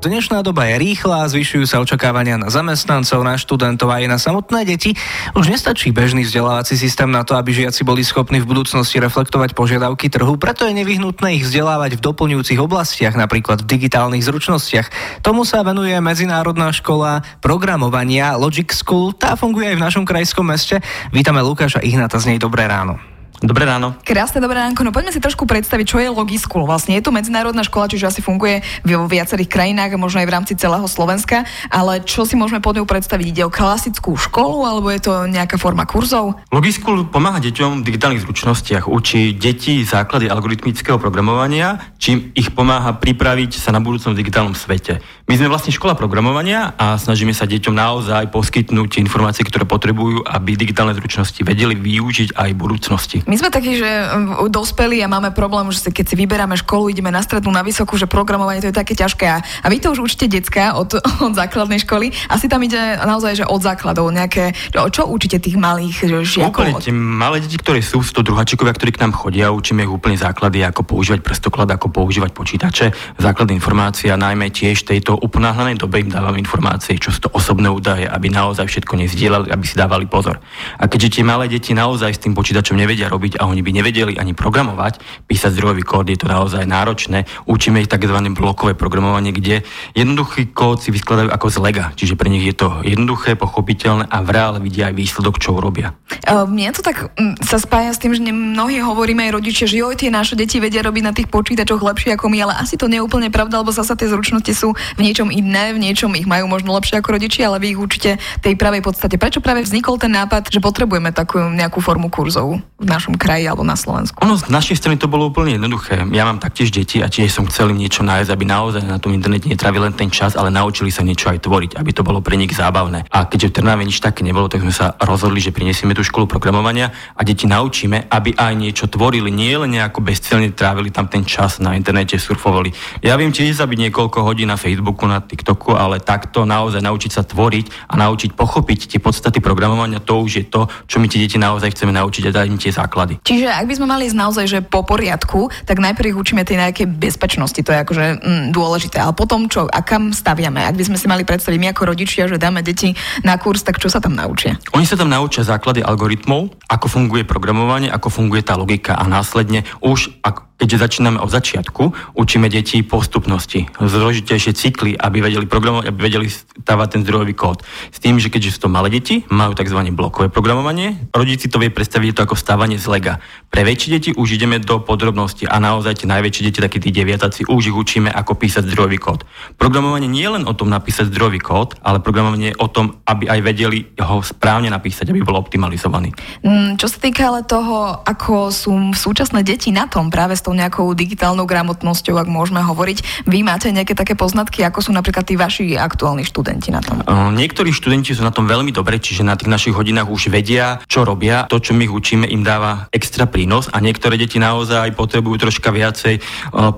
Dnešná doba je rýchla, zvyšujú sa očakávania na zamestnancov, na študentov aj na samotné deti. Už nestačí bežný vzdelávací systém na to, aby žiaci boli schopní v budúcnosti reflektovať požiadavky trhu, preto je nevyhnutné ich vzdelávať v doplňujúcich oblastiach, napríklad v digitálnych zručnostiach. Tomu sa venuje Medzinárodná škola programovania Logic School, tá funguje aj v našom krajskom meste. Vítame Lukáša Ihnata z nej, dobré ráno. Dobré ráno. Krásne dobré ránko. No poďme si trošku predstaviť, čo je Logiskul. Vlastne je to medzinárodná škola, čiže asi funguje vo viacerých krajinách, možno aj v rámci celého Slovenska, ale čo si môžeme pod ňou predstaviť? Ide o klasickú školu alebo je to nejaká forma kurzov? Logiskul pomáha deťom v digitálnych zručnostiach, učí deti základy algoritmického programovania, čím ich pomáha pripraviť sa na budúcom digitálnom svete. My sme vlastne škola programovania a snažíme sa deťom naozaj poskytnúť informácie, ktoré potrebujú, aby digitálne zručnosti vedeli využiť aj v budúcnosti. My sme takí, že um, dospelí a máme problém, že keď si vyberáme školu, ideme na strednú, na vysokú, že programovanie to je také ťažké. A, vy to už učíte decka od, od základnej školy. Asi tam ide naozaj, že od základov nejaké... Čo, učíte tých malých žiakov? Úplne, tie malé deti, ktoré sú 100 druháčikovia, ktorí k nám chodia, učíme ich úplne základy, ako používať prstoklad, ako používať počítače, základné informácie a najmä tiež tejto uponáhľanej dobe im dávam informácie, čo sú to osobné údaje, aby naozaj všetko nezdielali, aby si dávali pozor. A keďže tie malé deti naozaj s tým počítačom nevedia robiť, robiť a oni by nevedeli ani programovať, písať zdrojový kód, je to naozaj náročné. Učíme ich tzv. blokové programovanie, kde jednoduchý kód si vyskladajú ako z lega, čiže pre nich je to jednoduché, pochopiteľné a v reále vidia aj výsledok, čo urobia. Mne to tak mm, sa spája s tým, že mnohí hovoríme aj rodičia, že joj, tie naše deti vedia robiť na tých počítačoch lepšie ako my, ale asi to nie je úplne pravda, lebo zasa tie zručnosti sú v niečom iné, v niečom ich majú možno lepšie ako rodičia, ale vy ich určite tej pravej podstate. Prečo práve vznikol ten nápad, že potrebujeme takú nejakú formu kurzov v našom kraji alebo na Slovensku? Ono z našej strany to bolo úplne jednoduché. Ja mám taktiež deti a tiež som chcel niečo nájsť, aby naozaj na tom internete netravili len ten čas, ale naučili sa niečo aj tvoriť, aby to bolo pre nich zábavné. A keďže v Trnave nič také nebolo, tak sme sa rozhodli, že prinesieme tú školu programovania a deti naučíme, aby aj niečo tvorili, nie len nejako bezcelne trávili tam ten čas na internete, surfovali. Ja viem tiež zabiť niekoľko hodín na Facebooku, na TikToku, ale takto naozaj naučiť sa tvoriť a naučiť pochopiť tie podstaty programovania, to už je to, čo my tie deti naozaj chceme naučiť a dať im tie základy. Čiže ak by sme mali ísť naozaj, že po poriadku, tak najprv ich učíme tej nejakej bezpečnosti, to je akože mm, dôležité. Ale potom čo, a kam staviame? Ak by sme si mali predstaviť my ako rodičia, že dáme deti na kurz, tak čo sa tam naučia? Oni sa tam naučia základy algoritmov, ako funguje programovanie, ako funguje tá logika a následne už ako keďže začíname od začiatku, učíme deti postupnosti, zložitejšie cykly, aby vedeli programovať, aby vedeli stavať ten zdrojový kód. S tým, že keďže sú to malé deti, majú tzv. blokové programovanie, rodiči to vie predstaviť to ako stávanie z lega. Pre väčšie deti už ideme do podrobnosti a naozaj tie najväčšie deti, takí tí deviatáci, už ich učíme, ako písať zdrojový kód. Programovanie nie je len o tom napísať zdrojový kód, ale programovanie je o tom, aby aj vedeli ho správne napísať, aby bol optimalizovaný. Mm, čo sa týka ale toho, ako sú súčasné deti na tom práve s tou nejakou digitálnou gramotnosťou, ak môžeme hovoriť. Vy máte nejaké také poznatky, ako sú napríklad tí vaši aktuálni študenti na tom? Niektorí študenti sú na tom veľmi dobre, čiže na tých našich hodinách už vedia, čo robia. To, čo my ich učíme, im dáva extra prínos a niektoré deti naozaj potrebujú troška viacej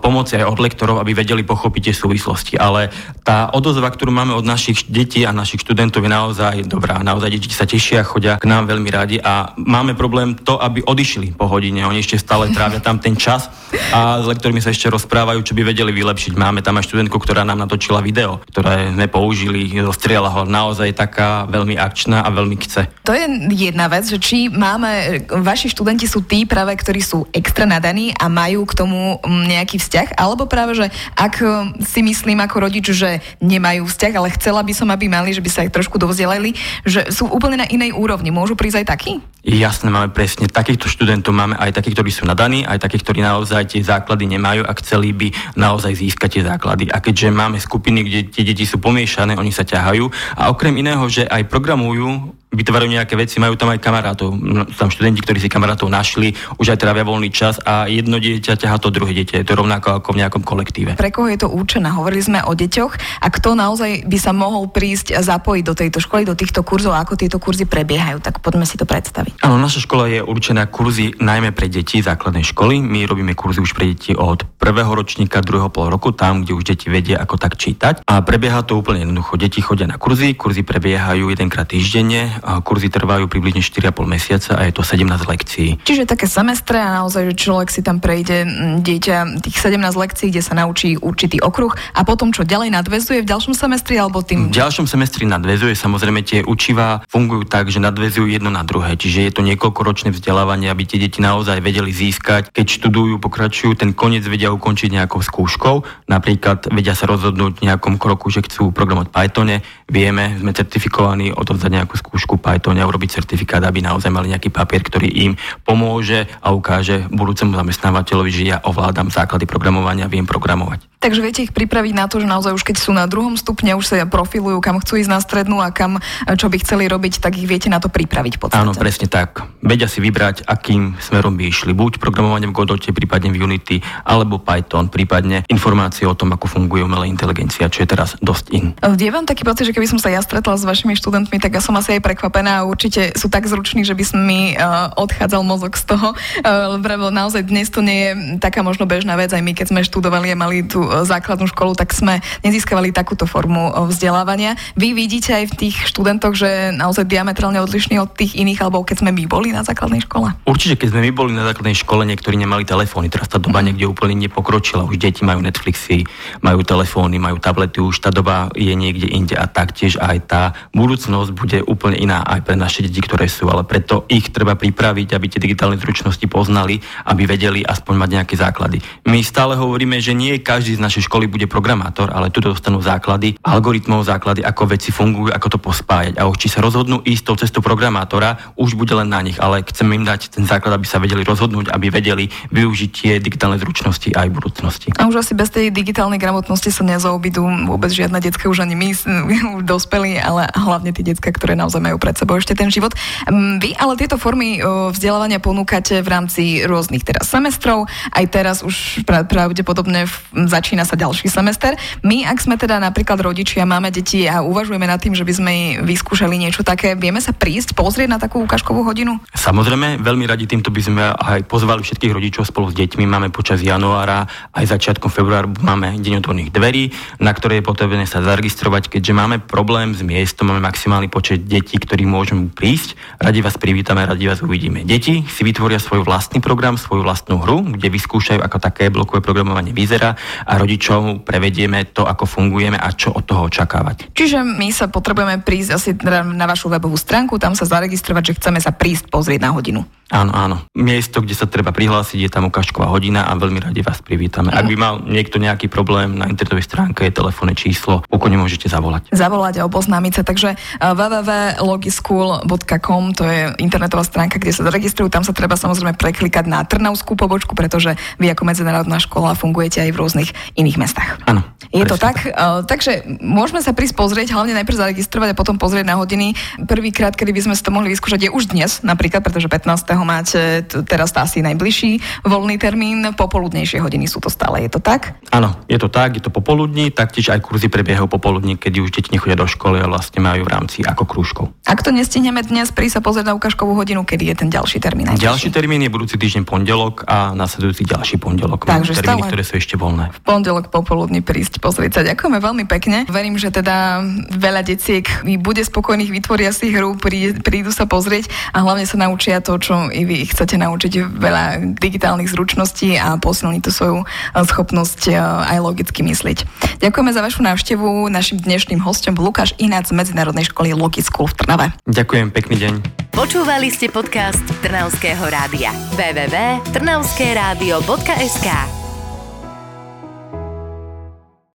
pomoci aj od lektorov, aby vedeli pochopiť tie súvislosti. Ale tá odozva, ktorú máme od našich detí a našich študentov je naozaj dobrá. Naozaj deti sa tešia, chodia k nám veľmi radi a máme problém to, aby odišli po hodine. Oni ešte stále trávia tam ten čas a s lektormi sa ešte rozprávajú, čo by vedeli vylepšiť. Máme tam aj študentku, ktorá nám natočila video, ktoré sme použili, zostriela ho. Naozaj taká veľmi akčná a veľmi chce. To je jedna vec, že či máme, vaši študenti sú tí práve, ktorí sú extra nadaní a majú k tomu mm, nejaký vzťah, alebo práve, že ak mm, si myslím ako rodič, že nemajú vzťah, ale chcela by som, aby mali, že by sa aj trošku dovzdelali, že sú úplne na inej úrovni. Môžu prísť aj takí? Jasné, máme presne takýchto študentov, máme aj takých, ktorí sú nadaní, aj takých, ktorí naozaj tie základy nemajú a chceli by naozaj získať tie základy. A keďže máme skupiny, kde tie deti sú pomiešané, oni sa ťahajú a okrem iného, že aj programujú, vytvárajú nejaké veci, majú tam aj kamarátov. Tam študenti, ktorí si kamarátov našli, už aj trávia voľný čas a jedno dieťa ťahá to druhé dieťa. Je to rovnako ako v nejakom kolektíve. Pre koho je to určené? Hovorili sme o deťoch a kto naozaj by sa mohol prísť a zapojiť do tejto školy, do týchto kurzov a ako tieto kurzy prebiehajú, tak poďme si to predstaviť. Áno, naša škola je určená kurzy najmä pre deti základnej školy. My robíme kurzy už pre deti od prvého ročníka, druhého pol roku, tam, kde už deti vedia, ako tak čítať. A prebieha to úplne jednoducho. Deti chodia na kurzy, kurzy prebiehajú jedenkrát týždenne, a kurzy trvajú približne 4,5 mesiaca a je to 17 lekcií. Čiže také semestre a naozaj, že človek si tam prejde dieťa tých 17 lekcií, kde sa naučí určitý okruh a potom čo ďalej nadvezuje v ďalšom semestri alebo tým... V ďalšom semestri nadvezuje, samozrejme tie učiva fungujú tak, že nadvezujú jedno na druhé, čiže je to niekoľkoročné vzdelávanie, aby tie deti naozaj vedeli získať, keď študujú, pokračujú, ten koniec vedia ukončiť nejakou skúškou, napríklad vedia sa rozhodnúť v nejakom kroku, že chcú programovať Pythone, vieme, sme certifikovaní odovzdať nejakú skúšku Pythone a urobiť certifikát, aby naozaj mali nejaký papier, ktorý im pomôže a ukáže budúcemu zamestnávateľovi, že ja ovládam základy programovania, viem programovať. Takže viete ich pripraviť na to, že naozaj už keď sú na druhom stupne, už sa profilujú, kam chcú ísť na strednú a kam, čo by chceli robiť, tak ich viete na to pripraviť v Áno, presne tak. Vedia si vybrať, akým smerom by išli. Buď programovanie v Godote, prípadne v Unity, alebo Python, prípadne informácie o tom, ako funguje umelá inteligencia, čo je teraz dosť in. Je vám taký pocit, že keby som sa ja stretla s vašimi študentmi, tak ja som asi aj prekvapená a určite sú tak zruční, že by som mi uh, odchádzal mozog z toho. Uh, lebo naozaj dnes to nie je taká možno bežná vec. Aj my, keď sme študovali a mali tú základnú školu, tak sme nezískavali takúto formu vzdelávania. Vy vidíte aj v tých študentoch, že naozaj diametrálne odlišní od tých iných, alebo keď sme my boli na základnej škole? Určite, keď sme my boli na základnej škole, niektorí nemali telefóny. Teraz tá doba niekde úplne nepokročila. Už deti majú Netflixy, majú telefóny, majú tablety, už tá doba je niekde inde a taktiež aj tá budúcnosť bude úplne iná aj pre naše deti, ktoré sú, ale preto ich treba pripraviť, aby tie digitálne zručnosti poznali, aby vedeli aspoň mať nejaké základy. My stále hovoríme, že nie každý z našej školy bude programátor, ale tu dostanú základy, algoritmov, základy, ako veci fungujú, ako to pospájať. A už či sa rozhodnú ísť tou cestou programátora, už bude len na nich, ale chceme im dať ten základ, aby sa vedeli rozhodnúť, aby vedeli využiť tie digitálne zručnosti aj v budúcnosti. A už asi bez tej digitálnej gramotnosti sa nezaobidú vôbec žiadne detská, už ani my, dospelí, ale hlavne tie detská, ktoré naozaj majú pred sebou ešte ten život. Mm, vy ale tieto formy vzdelávania ponúkate v rámci rôznych teraz semestrov, aj teraz už pravdepodobne začína sa ďalší semester. My, ak sme teda napríklad rodičia, máme deti a uvažujeme nad tým, že by sme vyskúšali niečo také, vieme sa prísť, pozrieť na takú ukážkovú hodinu? Samozrejme, veľmi radi týmto by sme aj pozvali všetkých rodičov spolu s deťmi. Máme počas januára aj začiatkom februára máme deň otvorných dverí, na ktoré je potrebné sa zaregistrovať, keďže máme problém s miestom, máme maximálny počet detí, ktorí môžu prísť. Radi vás privítame, radi vás uvidíme. Deti si vytvoria svoj vlastný program, svoju vlastnú hru, kde vyskúšajú, ako také blokové programovanie vyzerá a rodičov prevedieme to, ako fungujeme a čo od toho očakávať. Čiže my sa potrebujeme prísť asi na vašu webovú stránku, tam sa zaregistrovať, že chceme sa prísť pozrieť na hodinu. Áno, áno. Miesto, kde sa treba prihlásiť, je tam ukážková hodina a veľmi radi vás privítame. Ak by mal niekto nejaký problém na internetovej stránke, je telefónne číslo, pokojne môžete zavolať. Zavolať a oboznámiť sa. Takže eh, www.logischool.com to je internetová stránka, kde sa zaregistrujú. Tam sa treba samozrejme preklikať na Trnavskú pobočku, pretože vy ako medzinárodná škola fungujete aj v rôznych iných mestách. Áno. Je to tak? tak? Uh, takže môžeme sa prísť pozrieť, hlavne najprv zaregistrovať a potom pozrieť na hodiny. Prvýkrát, kedy by sme si to mohli vyskúšať, je už dnes, napríklad, pretože 15 máte teraz tá asi najbližší voľný termín, popoludnejšie hodiny sú to stále, je to tak? Áno, je to tak, je to popoludní, taktiež aj kurzy prebiehajú popoludní, keď už deti nechodia do školy a vlastne majú v rámci ako krúžkov. Ak to nestihneme dnes, pri sa pozrieť na ukážkovú hodinu, kedy je ten ďalší termín? Najbližší? Ďalší termín je budúci týždeň pondelok a nasledujúci ďalší pondelok. Takže termíny, stále ktoré sú ešte voľné. V pondelok popoludní prísť pozrieť sa. Ďakujeme veľmi pekne. Verím, že teda veľa deciek bude spokojných, vytvoria si hru, prídu sa pozrieť a hlavne sa naučia to, čo i vy chcete naučiť veľa digitálnych zručností a posilniť tú svoju e, schopnosť e, aj logicky myslieť. Ďakujeme za vašu návštevu. Našim dnešným hostom bol Lukáš Ináč z Medzinárodnej školy Logic School v Trnave. Ďakujem, pekný deň. Počúvali ste podcast Trnavského rádia. www.trnavskeradio.sk